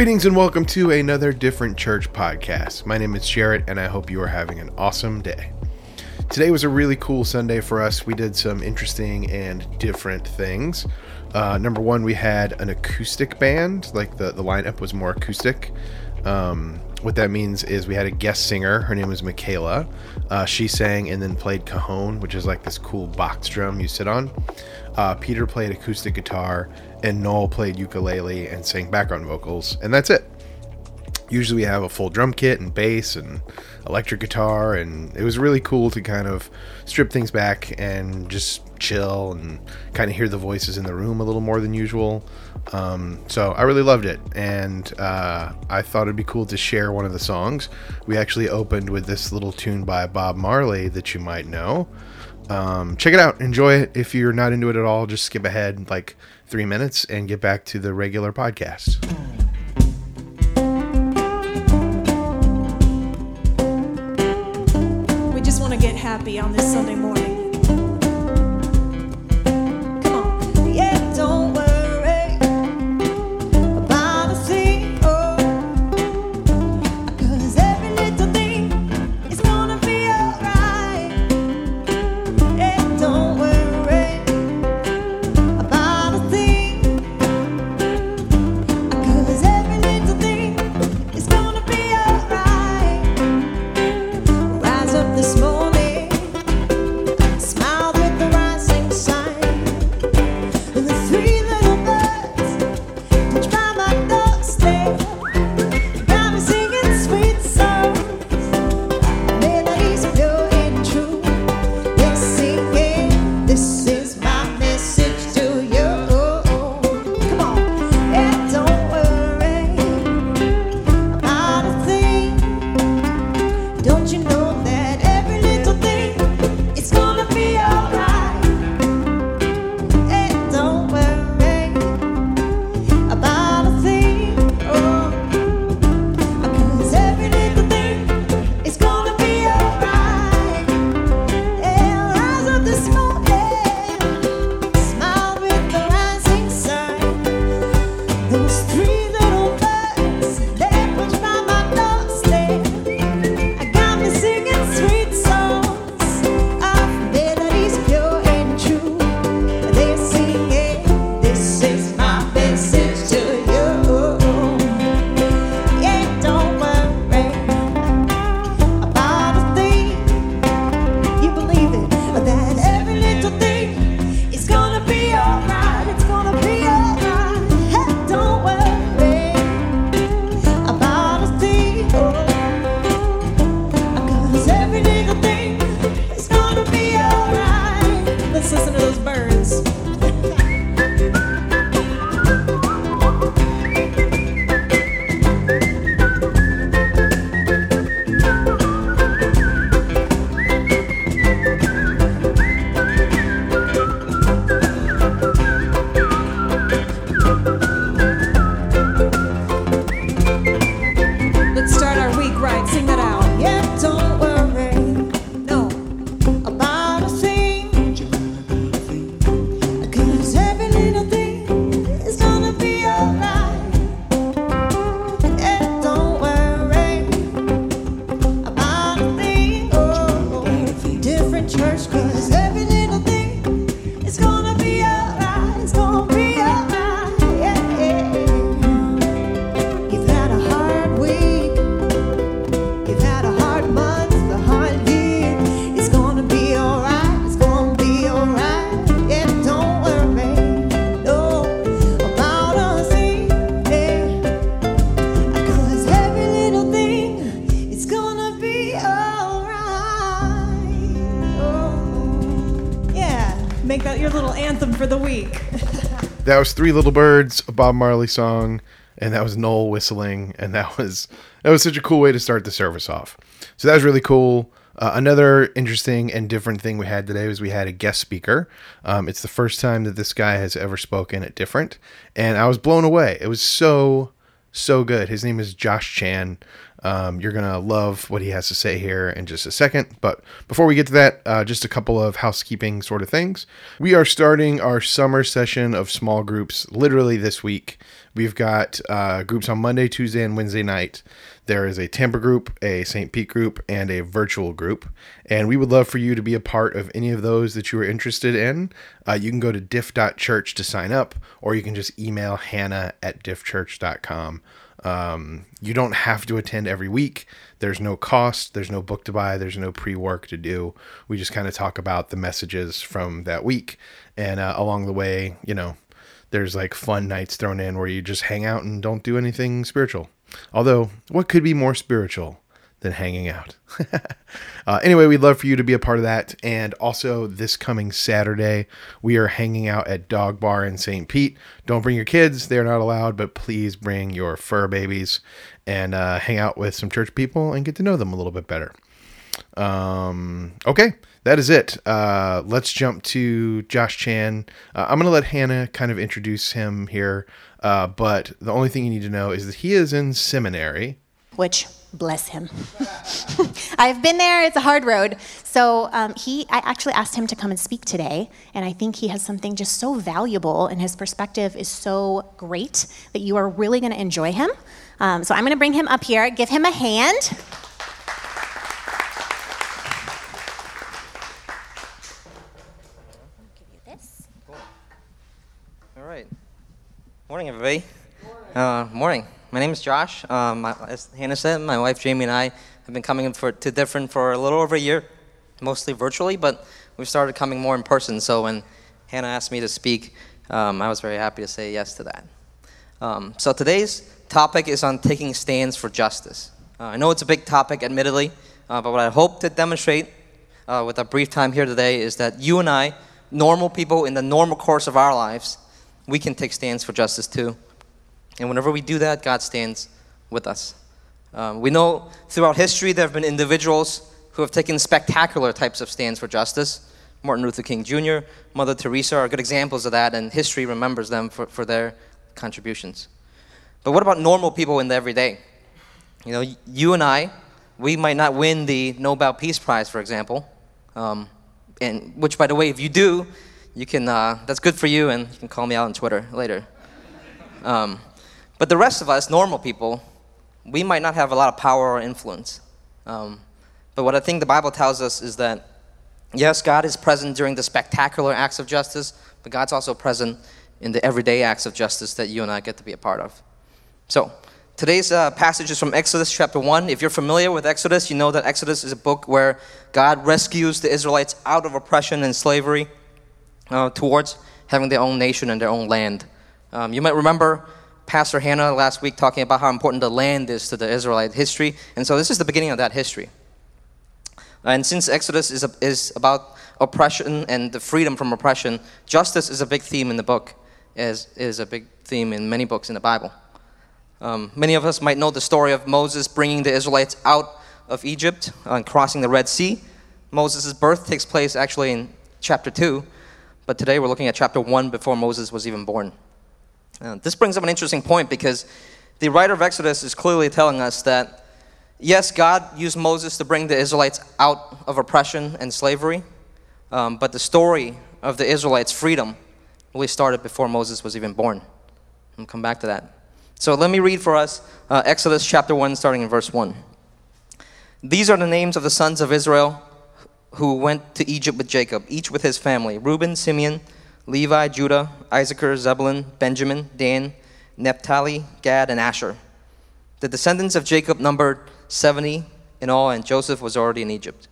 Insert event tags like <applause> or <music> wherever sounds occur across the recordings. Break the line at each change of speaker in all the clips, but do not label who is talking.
Greetings and welcome to another Different Church podcast. My name is Jarrett, and I hope you are having an awesome day. Today was a really cool Sunday for us. We did some interesting and different things. Uh, number one, we had an acoustic band, like the, the lineup was more acoustic. Um, what that means is we had a guest singer. Her name was Michaela. Uh, she sang and then played cajon, which is like this cool box drum you sit on. Uh, Peter played acoustic guitar, and Noel played ukulele and sang background vocals, and that's it. Usually we have a full drum kit and bass and electric guitar, and it was really cool to kind of strip things back and just chill and kind of hear the voices in the room a little more than usual. Um, so I really loved it, and uh, I thought it'd be cool to share one of the songs. We actually opened with this little tune by Bob Marley that you might know. Um, check it out, enjoy it. If you're not into it at all, just skip ahead like three minutes and get back to the regular podcast.
We just want to get happy on this Sunday morning. Make that your little anthem for the week. <laughs>
That was Three Little Birds, a Bob Marley song, and that was Noel whistling, and that was that was such a cool way to start the service off. So that was really cool. Uh, another interesting and different thing we had today was we had a guest speaker. Um, it's the first time that this guy has ever spoken at Different, and I was blown away. It was so so good. His name is Josh Chan. Um, you're going to love what he has to say here in just a second. But before we get to that, uh, just a couple of housekeeping sort of things. We are starting our summer session of small groups literally this week. We've got uh, groups on Monday, Tuesday, and Wednesday night. There is a Tampa group, a St. Pete group, and a virtual group. And we would love for you to be a part of any of those that you are interested in. Uh, you can go to diff.church to sign up, or you can just email hannah at diffchurch.com. Um, you don't have to attend every week. There's no cost, there's no book to buy, there's no pre work to do. We just kind of talk about the messages from that week. And uh, along the way, you know, there's like fun nights thrown in where you just hang out and don't do anything spiritual. Although, what could be more spiritual than hanging out? <laughs> uh, anyway, we'd love for you to be a part of that. And also, this coming Saturday, we are hanging out at Dog Bar in St. Pete. Don't bring your kids, they're not allowed, but please bring your fur babies and uh, hang out with some church people and get to know them a little bit better. Um, okay, that is it. Uh, let's jump to Josh Chan. Uh, I'm going to let Hannah kind of introduce him here, uh, but the only thing you need to know is that he is in seminary.
Which bless him. <laughs> I've been there, it's a hard road. So um, he, I actually asked him to come and speak today, and I think he has something just so valuable, and his perspective is so great that you are really going to enjoy him. Um, so I'm going to bring him up here, give him a hand.
All right. Morning, everybody. Uh, morning. My name is Josh. Um, as Hannah said, my wife Jamie and I have been coming for, to different for a little over a year, mostly virtually, but we've started coming more in person. So when Hannah asked me to speak, um, I was very happy to say yes to that. Um, so today's topic is on taking stands for justice. Uh, I know it's a big topic, admittedly, uh, but what I hope to demonstrate uh, with our brief time here today is that you and I, normal people in the normal course of our lives, we can take stands for justice too. And whenever we do that, God stands with us. Um, we know throughout history there have been individuals who have taken spectacular types of stands for justice. Martin Luther King Jr., Mother Teresa are good examples of that, and history remembers them for, for their contributions. But what about normal people in the everyday? You know, you and I, we might not win the Nobel Peace Prize, for example. Um, and which, by the way, if you do, you can. Uh, that's good for you, and you can call me out on Twitter later. Um, but the rest of us, normal people, we might not have a lot of power or influence. Um, but what I think the Bible tells us is that yes, God is present during the spectacular acts of justice, but God's also present in the everyday acts of justice that you and I get to be a part of. So, today's uh, passage is from Exodus chapter 1. If you're familiar with Exodus, you know that Exodus is a book where God rescues the Israelites out of oppression and slavery uh, towards having their own nation and their own land. Um, you might remember Pastor Hannah last week talking about how important the land is to the Israelite history, and so this is the beginning of that history. And since Exodus is, a, is about oppression and the freedom from oppression, justice is a big theme in the book, as is a big theme in many books in the Bible. Um, many of us might know the story of Moses bringing the Israelites out of Egypt and crossing the Red Sea. Moses' birth takes place actually in chapter 2, but today we're looking at chapter 1 before Moses was even born. Uh, this brings up an interesting point because the writer of Exodus is clearly telling us that yes, God used Moses to bring the Israelites out of oppression and slavery, um, but the story of the Israelites' freedom really started before Moses was even born. I'll come back to that. So let me read for us uh, Exodus chapter 1, starting in verse 1. These are the names of the sons of Israel who went to Egypt with Jacob, each with his family Reuben, Simeon, Levi, Judah, Issachar, Zebulun, Benjamin, Dan, Naphtali, Gad, and Asher. The descendants of Jacob numbered 70 in all, and Joseph was already in Egypt.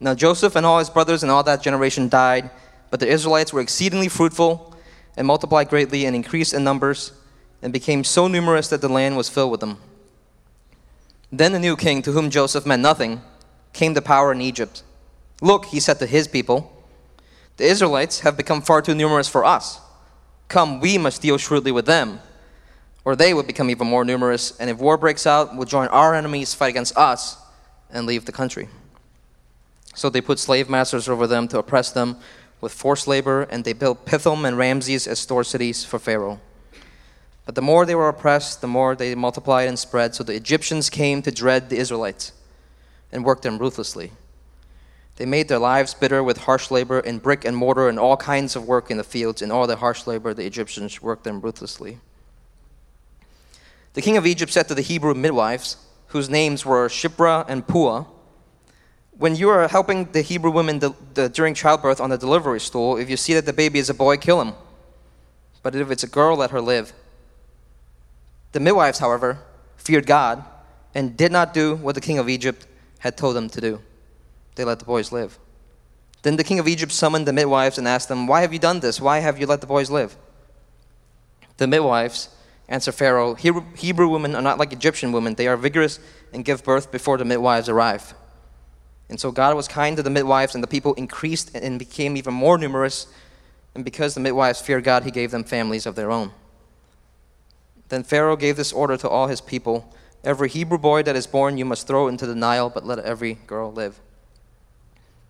Now Joseph and all his brothers and all that generation died, but the Israelites were exceedingly fruitful and multiplied greatly and increased in numbers and became so numerous that the land was filled with them. Then the new king, to whom Joseph meant nothing, came to power in Egypt. Look, he said to his people, the Israelites have become far too numerous for us. Come, we must deal shrewdly with them, or they will become even more numerous, and if war breaks out, will join our enemies, fight against us, and leave the country. So they put slave masters over them to oppress them with forced labor, and they built Pithom and Ramses as store cities for Pharaoh. But the more they were oppressed, the more they multiplied and spread. So the Egyptians came to dread the Israelites and worked them ruthlessly. They made their lives bitter with harsh labor in brick and mortar and all kinds of work in the fields. In all their harsh labor, the Egyptians worked them ruthlessly. The king of Egypt said to the Hebrew midwives, whose names were Shiphrah and Puah, When you are helping the Hebrew women the, the, during childbirth on the delivery stool, if you see that the baby is a boy, kill him. But if it's a girl, let her live. The midwives, however, feared God and did not do what the king of Egypt had told them to do. They let the boys live. Then the king of Egypt summoned the midwives and asked them, Why have you done this? Why have you let the boys live? The midwives answered Pharaoh, Hebrew, women are not like Egyptian women. They are vigorous and give birth before the midwives arrive. And so God was kind to the midwives, and the people increased and became even more numerous. And because the midwives feared God, he gave them families of their own. Then Pharaoh gave this order to all his people Every Hebrew boy that is born you must throw into the Nile, but let every girl live.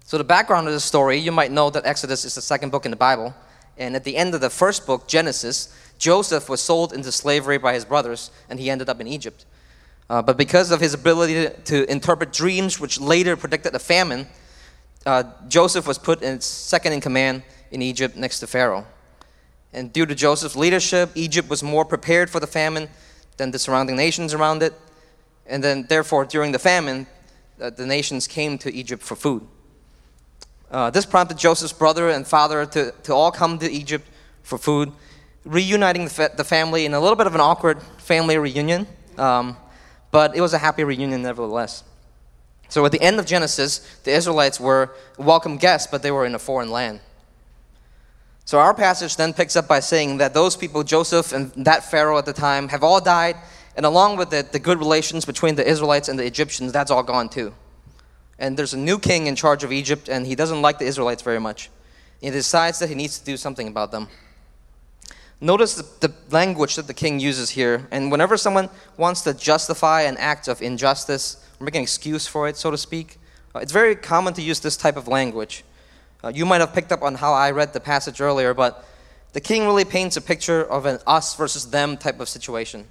So, the background of the story, you might know that Exodus is the second book in the Bible. And at the end of the first book, Genesis, Joseph was sold into slavery by his brothers, and he ended up in Egypt. Uh, but because of his ability to, interpret dreams, which later predicted a famine, uh, Joseph was put in second in command in Egypt next to Pharaoh. And due to Joseph's leadership, Egypt was more prepared for the famine than the surrounding nations around it. And then, therefore, during the famine, uh, the nations came to Egypt for food. Uh, this prompted Joseph's brother and father to, to all come to Egypt for food, reuniting the, fa- the family in a little bit of an awkward family reunion, um, but it was a happy reunion nevertheless. So at the end of Genesis, the Israelites were welcome guests, but they were in a foreign land. So our passage then picks up by saying that those people, Joseph and that Pharaoh at the time, have all died, and along with it, the good relations between the Israelites and the Egyptians, that's all gone too and there's a new king in charge of Egypt, and he doesn't like the Israelites very much. He decides that he needs to do something about them. Notice the, the, language that the king uses here, and whenever someone wants to justify an act of injustice, or make an excuse for it, so to speak, uh, it's very common to use this type of language. Uh, you might have picked up on how I read the passage earlier, but the king really paints a picture of an us versus them type of situation.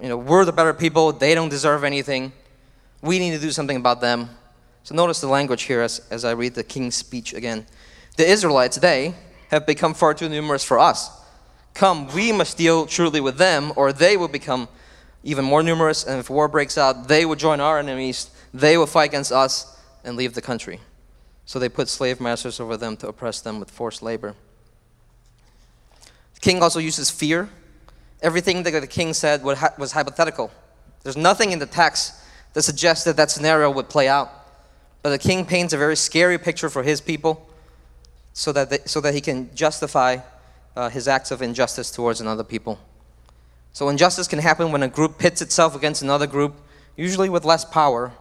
You know, we're the better people, they don't deserve anything, we need to do something about them. So notice the language here as, as I read the king's speech again. The Israelites, they have become far too numerous for us. Come, we must deal truly with them, or they will become even more numerous, and if war breaks out, they will join our enemies, they will fight against us and leave the country. So they put slave masters over them to oppress them with forced labor. The king also uses fear. Everything that the king said was hypothetical. There's nothing in the text that suggests that that scenario would play out. But the king paints a very scary picture for his people so that, they, so that he can justify uh, his acts of injustice towards another people. So injustice can happen when a group pits itself against another group, usually with less power,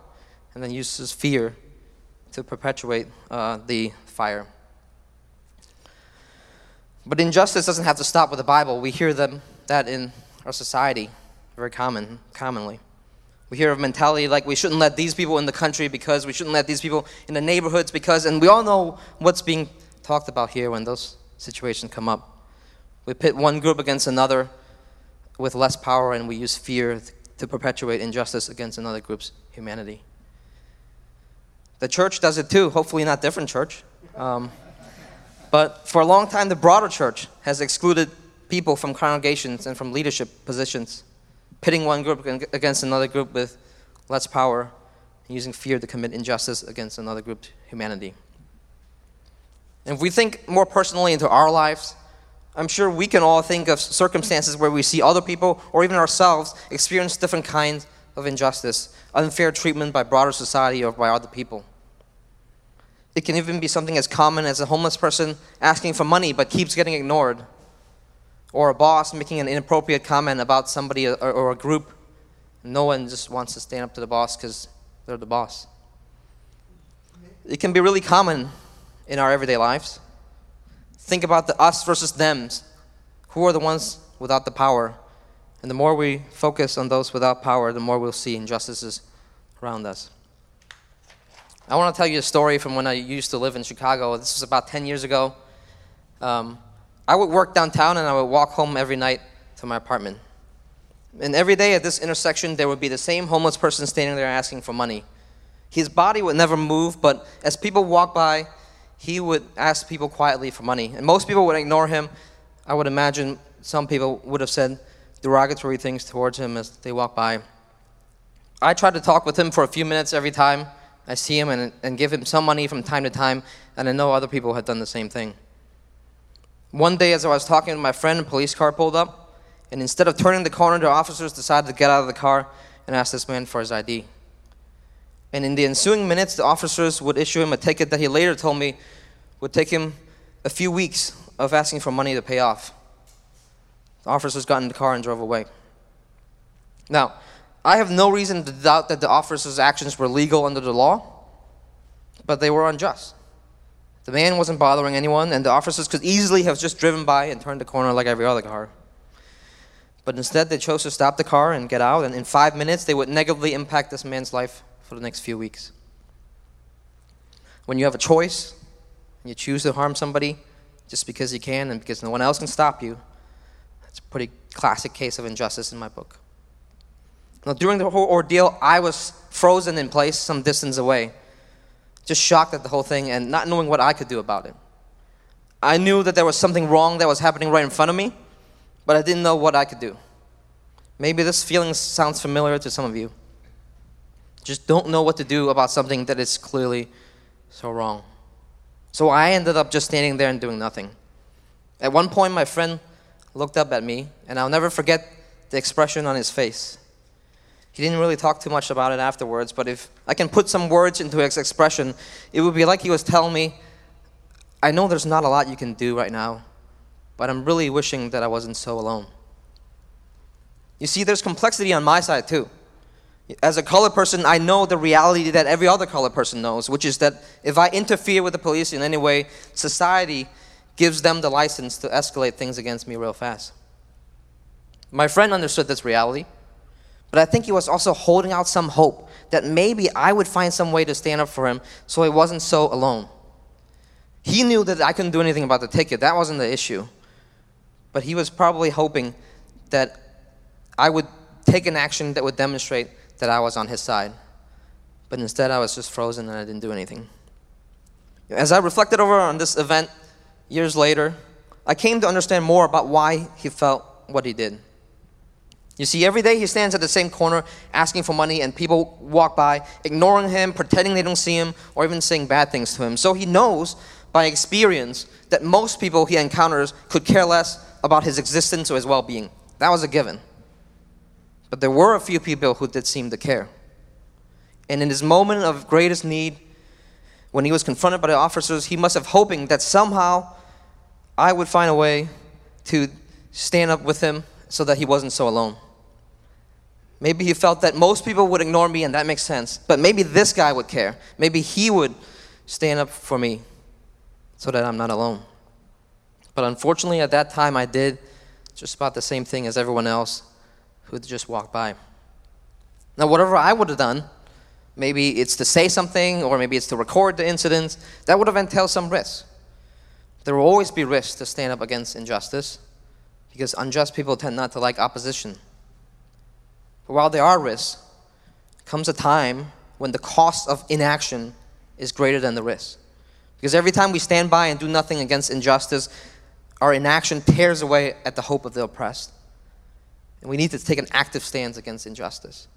and then uses fear to perpetuate uh, the fire. But injustice doesn't have to stop with the Bible. We hear them, that in our society very common, commonly. We hear of mentality like we shouldn't let these people in the country because we shouldn't let these people in the neighborhoods because, and we all know what's being talked about here when those situations come up. We pit one group against another with less power and we use fear to perpetuate injustice against another group's humanity. The church does it too, hopefully, not different church. Um, but for a long time, the broader church has excluded people from congregations and from leadership positions pitting one group against another group with less power, using fear to commit injustice against another group's humanity. And if we think more personally into our lives, I'm sure we can all think of circumstances where we see other people or even ourselves experience different kinds of injustice, unfair treatment by broader society or by other people. It can even be something as common as a homeless person asking for money but keeps getting ignored or a boss making an inappropriate comment about somebody or, or a group. No one just wants to stand up to the boss because they're the boss. It can be really common in our everyday lives. Think about the us versus thems. Who are the ones without the power? And the more we focus on those without power, the more we'll see injustices around us. I want to tell you a story from when I used to live in Chicago. This was about 10 years ago. Um, I would work downtown and I would walk home every night to my apartment. And every day at this intersection, there would be the same homeless person standing there asking for money. His body would never move, but as people walked by, he would ask people quietly for money. And most people would ignore him. I would imagine some people would have said derogatory things towards him as they walked by. I tried to talk with him for a few minutes every time I see him and, and give him some money from time to time, and I know other people had done the same thing. One day, as I was talking to my friend, a police car pulled up, and instead of turning the corner, the officers decided to get out of the car and ask this man for his ID. And in the ensuing minutes, the officers would issue him a ticket that he later told me would take him a few weeks of asking for money to pay off. The officers got in the car and drove away. Now, I have no reason to doubt that the officers' actions were legal under the law, but they were unjust. The man wasn't bothering anyone, and the officers could easily have just driven by and turned the corner like every other car. But instead, they chose to stop the car and get out, and in five minutes, they would negatively impact this man's life for the next few weeks. When you have a choice, and you choose to harm somebody just because you can and because no one else can stop you, that's a pretty classic case of injustice in my book. Now, during the whole ordeal, I was frozen in place some distance away, just shocked at the whole thing and not knowing what I could do about it. I knew that there was something wrong that was happening right in front of me, but I didn't know what I could do. Maybe this feeling sounds familiar to some of you. Just don't know what to do about something that is clearly so wrong. So I ended up just standing there and doing nothing. At one point, my friend looked up at me, and I'll never forget the expression on his face. He didn't really talk too much about it afterwards, but if I can put some words into his expression, it would be like he was telling me, I know there's not a lot you can do right now, but I'm really wishing that I wasn't so alone. You see, there's complexity on my side too. As a colored person, I know the reality that every other colored person knows, which is that if I interfere with the police in any way, society gives them the license to escalate things against me real fast. My friend understood this reality. But I think he was also holding out some hope that maybe I would find some way to stand up for him so he wasn't so alone. He knew that I couldn't do anything about the ticket, that wasn't the issue. But he was probably hoping that I would take an action that would demonstrate that I was on his side. But instead, I was just frozen and I didn't do anything. As I reflected over on this event years later, I came to understand more about why he felt what he did. You see, every day he stands at the same corner asking for money, and people walk by, ignoring him, pretending they don't see him, or even saying bad things to him. So he knows by experience that most people he encounters could care less about his existence or his well being. That was a given. But there were a few people who did seem to care. And in his moment of greatest need, when he was confronted by the officers, he must have hoping that somehow I would find a way to stand up with him so that he wasn't so alone. Maybe he felt that most people would ignore me, and that makes sense. But maybe this guy would care. Maybe he would stand up for me so that I'm not alone. But unfortunately, at that time, I did just about the same thing as everyone else who just walked by. Now, whatever I would have done, maybe it's to say something or maybe it's to record the incident, that would have entailed some risk. There will always be risks to stand up against injustice because unjust people tend not to like opposition. While there are risks, comes a time when the cost of inaction is greater than the risk. Because every time we stand by and do nothing against injustice, our inaction tears away at the hope of the oppressed. And we need to take an active stance against injustice.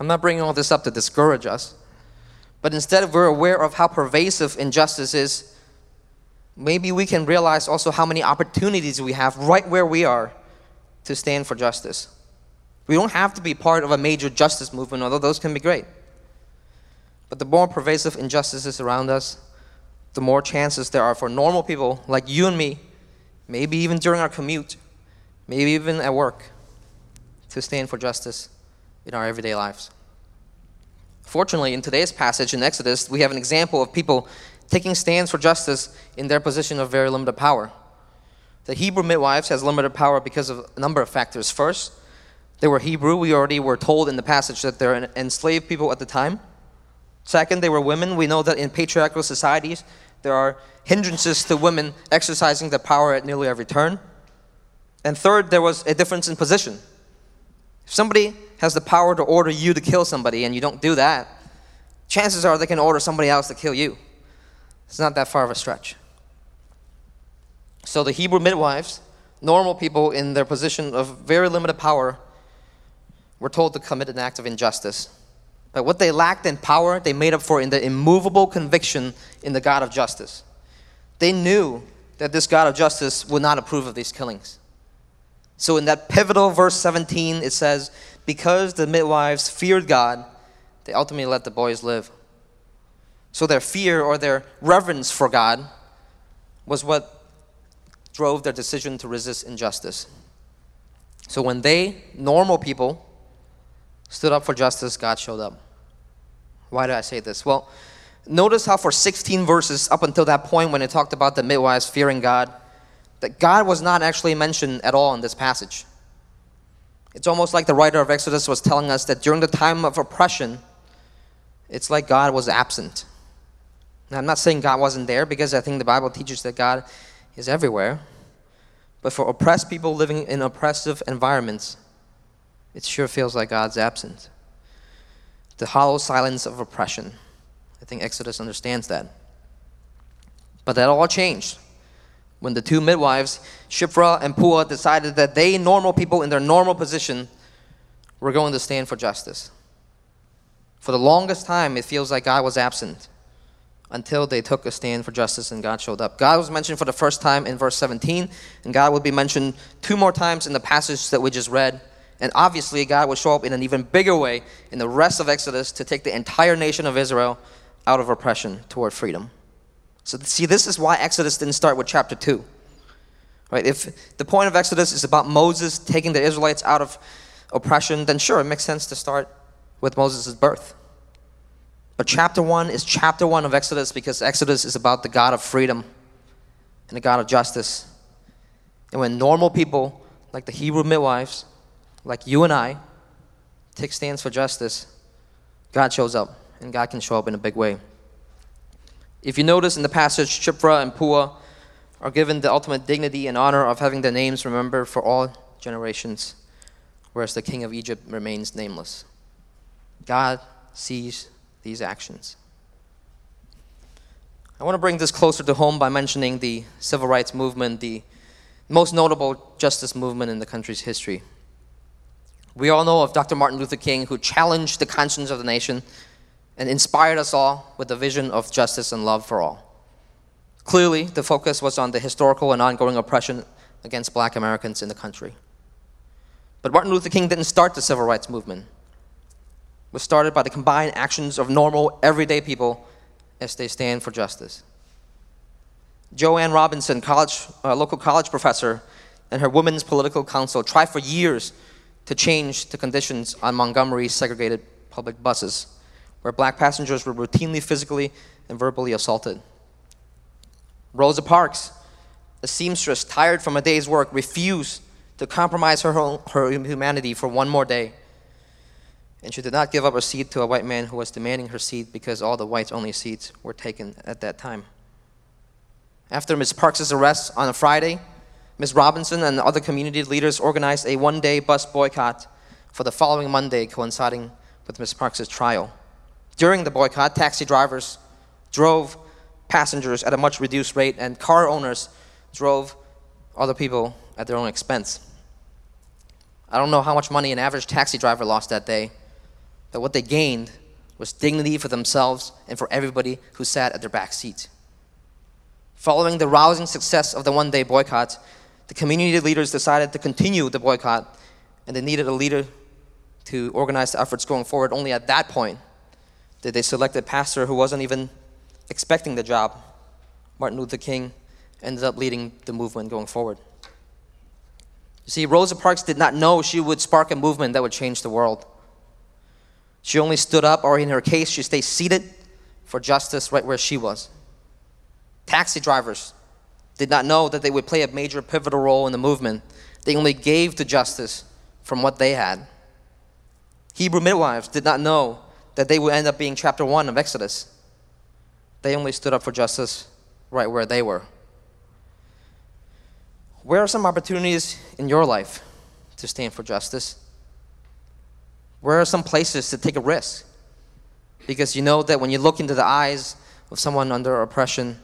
I'm not bringing all this up to discourage us, but instead, if we're aware of how pervasive injustice is, maybe we can realize also how many opportunities we have right where we are to stand for justice. We don't have to be part of a major justice movement, although those can be great. But the more pervasive injustices around us, the more chances there are for normal people like you and me, maybe even during our commute, maybe even at work, to stand for justice in our everyday lives. Fortunately, in today's passage in Exodus, we have an example of people taking stands for justice in their position of very limited power. The Hebrew midwives has limited power because of a number of factors. First, they were Hebrew. We already were told in the passage that they're enslaved people at the time. Second, they were women. We know that in patriarchal societies, there are hindrances to women exercising their power at nearly every turn. And third, there was a difference in position. If somebody has the power to order you to kill somebody and you don't do that, chances are they can order somebody else to kill you. It's not that far of a stretch. So the Hebrew midwives, normal people in their position of very limited power, were told to commit an act of injustice. But what they lacked in power, they made up for in the immovable conviction in the God of justice. They knew that this God of justice would not approve of these killings. So, in that pivotal verse 17, it says, Because the midwives feared God, they ultimately let the boys live. So, their fear or their reverence for God was what drove their decision to resist injustice. So, when they, normal people, stood up for justice, God showed up. Why do I say this? Well, notice how for 16 verses up until that point when it talked about the midwives fearing God, that God was not actually mentioned at all in this passage. It's almost like the writer of Exodus was telling us that during the time of oppression, it's like God was absent. Now, I'm not saying God wasn't there because I think the Bible teaches that God is everywhere. But for oppressed people living in oppressive environments, it sure feels like God's absent. The hollow silence of oppression. I think Exodus understands that. But that all changed when the two midwives, Shiphrah and Puah, decided that they, normal people in their normal position, were going to stand for justice. For the longest time, it feels like God was absent until they took a stand for justice and God showed up. God was mentioned for the first time in verse 17, and God will be mentioned two more times in the passage that we just read. And obviously, God will show up in an even bigger way in the rest of Exodus to take the entire nation of Israel out of oppression toward freedom. So, see, this is why Exodus didn't start with chapter 2. Right? If the point of Exodus is about Moses taking the Israelites out of oppression, then sure, it makes sense to start with Moses' birth. But chapter 1 is chapter 1 of Exodus because Exodus is about the God of freedom and the God of justice. And when normal people, like the Hebrew midwives, like you and I, take stands for justice, God shows up, and God can show up in a big way. If you notice in the passage, Shiphrah and Puah are given the ultimate dignity and honor of having their names remembered for all generations, whereas the king of Egypt remains nameless. God sees these actions. I want to bring this closer to home by mentioning the civil rights movement, the most notable justice movement in the country's history. We all know of Dr. Martin Luther King, who challenged the conscience of the nation and inspired us all with a vision of justice and love for all. Clearly, the focus was on the historical and ongoing oppression against black Americans in the country. But Martin Luther King didn't start the civil rights movement. It was started by the combined actions of normal, everyday people as they stand for justice. Jo Ann Robinson, college, uh, local college professor, and her Women's Political Council tried for years to change the conditions on Montgomery's segregated public buses where black passengers were routinely physically and verbally assaulted. Rosa Parks, a seamstress tired from a day's work, refused to compromise her, her humanity for one more day. And she did not give up her seat to a white man who was demanding her seat because all the whites only seats were taken at that time. After Ms. Parks' arrest on a Friday, Ms. Robinson and other community leaders organized a one day bus boycott for the following Monday, coinciding with Ms. Parks' trial. During the boycott, taxi drivers drove passengers at a much reduced rate, and car owners drove other people at their own expense. I don't know how much money an average taxi driver lost that day, but what they gained was dignity for themselves and for everybody who sat at their back seat. Following the rousing success of the one day boycott, the community leaders decided to continue the boycott, and they needed a leader to organize the efforts going forward. Only at that point did they select a pastor who wasn't even expecting the job. Martin Luther King ended up leading the movement going forward. You see, Rosa Parks did not know she would spark a movement that would change the world. She only stood up, or in her case, she stayed seated for justice right where she was. Taxi drivers did not know that they would play a major pivotal role in the movement. They only gave to justice from what they had. Hebrew midwives did not know that they would end up being chapter 1 of Exodus. They only stood up for justice right where they were. Where are some opportunities in your life to stand for justice? Where are some places to take a risk? Because you know that when you look into the eyes of someone under oppression,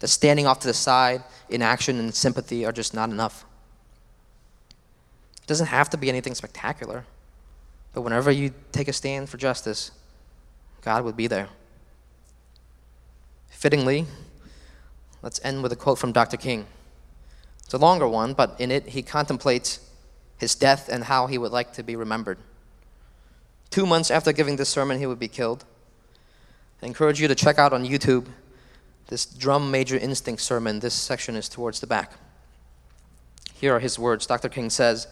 that standing off to the side, inaction and sympathy are just not enough. It doesn't have to be anything spectacular, but whenever you take a stand for justice, God would be there. Fittingly, let's end with a quote from Dr. King. It's a longer one, but in it, he contemplates his death and how he would like to be remembered. Two months after giving this sermon, he would be killed. I encourage you to check out on YouTube this drum major instinct sermon. This section is towards the back. Here are his words. Dr. King says,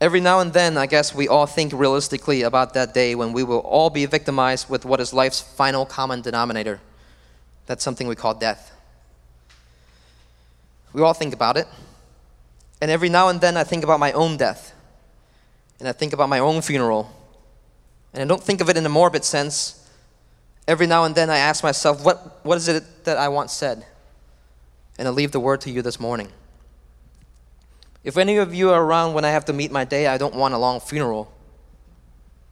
Every now and then, I guess we all think realistically about that day when we will all be victimized with what is life's final common denominator. That's something we call death. We all think about it. And every now and then, I think about my own death. And I think about my own funeral. And I don't think of it in a morbid sense. Every now and then, I ask myself, what, what is it that I once said? And I leave the word to you this morning. If any of you are around when I have to meet my day, I don't want a long funeral.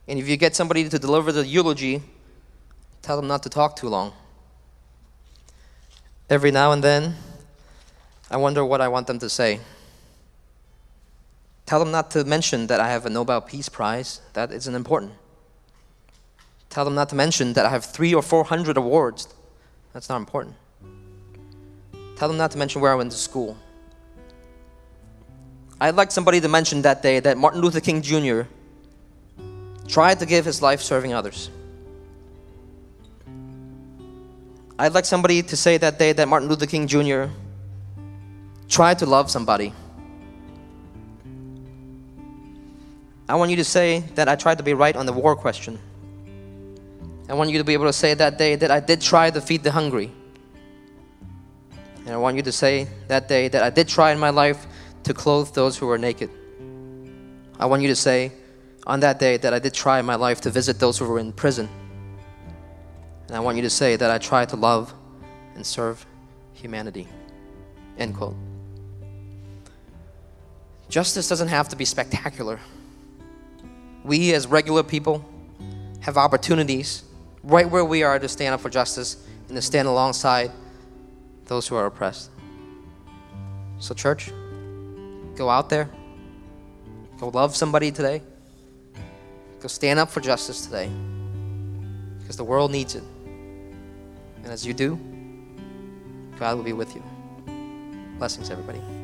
And if you get somebody to deliver the eulogy, tell them not to talk too long. Every now and then, I wonder what I want them to say. Tell them not to mention that I have a Nobel Peace Prize. That isn't important. Tell them not to mention that I have three or four hundred awards. That's not important. Tell them not to mention where I went to school. I'd like somebody to mention that day that Martin Luther King Jr. tried to give his life serving others. I'd like somebody to say that day that Martin Luther King Jr. tried to love somebody. I want you to say that I tried to be right on the war question. I want you to be able to say that day that I did try to feed the hungry. And I want you to say that day that I did try in my life to clothe those who are naked. I want you to say on that day that I did try in my life to visit those who were in prison. And I want you to say that I tried to love and serve humanity. End quote. Justice doesn't have to be spectacular. We, as regular people, have opportunities right where we are to stand up for justice and to stand alongside those who are oppressed. So, church, Go out there. Go love somebody today. Go stand up for justice today. Because the world needs it. And as you do, God will be with you. Blessings, everybody.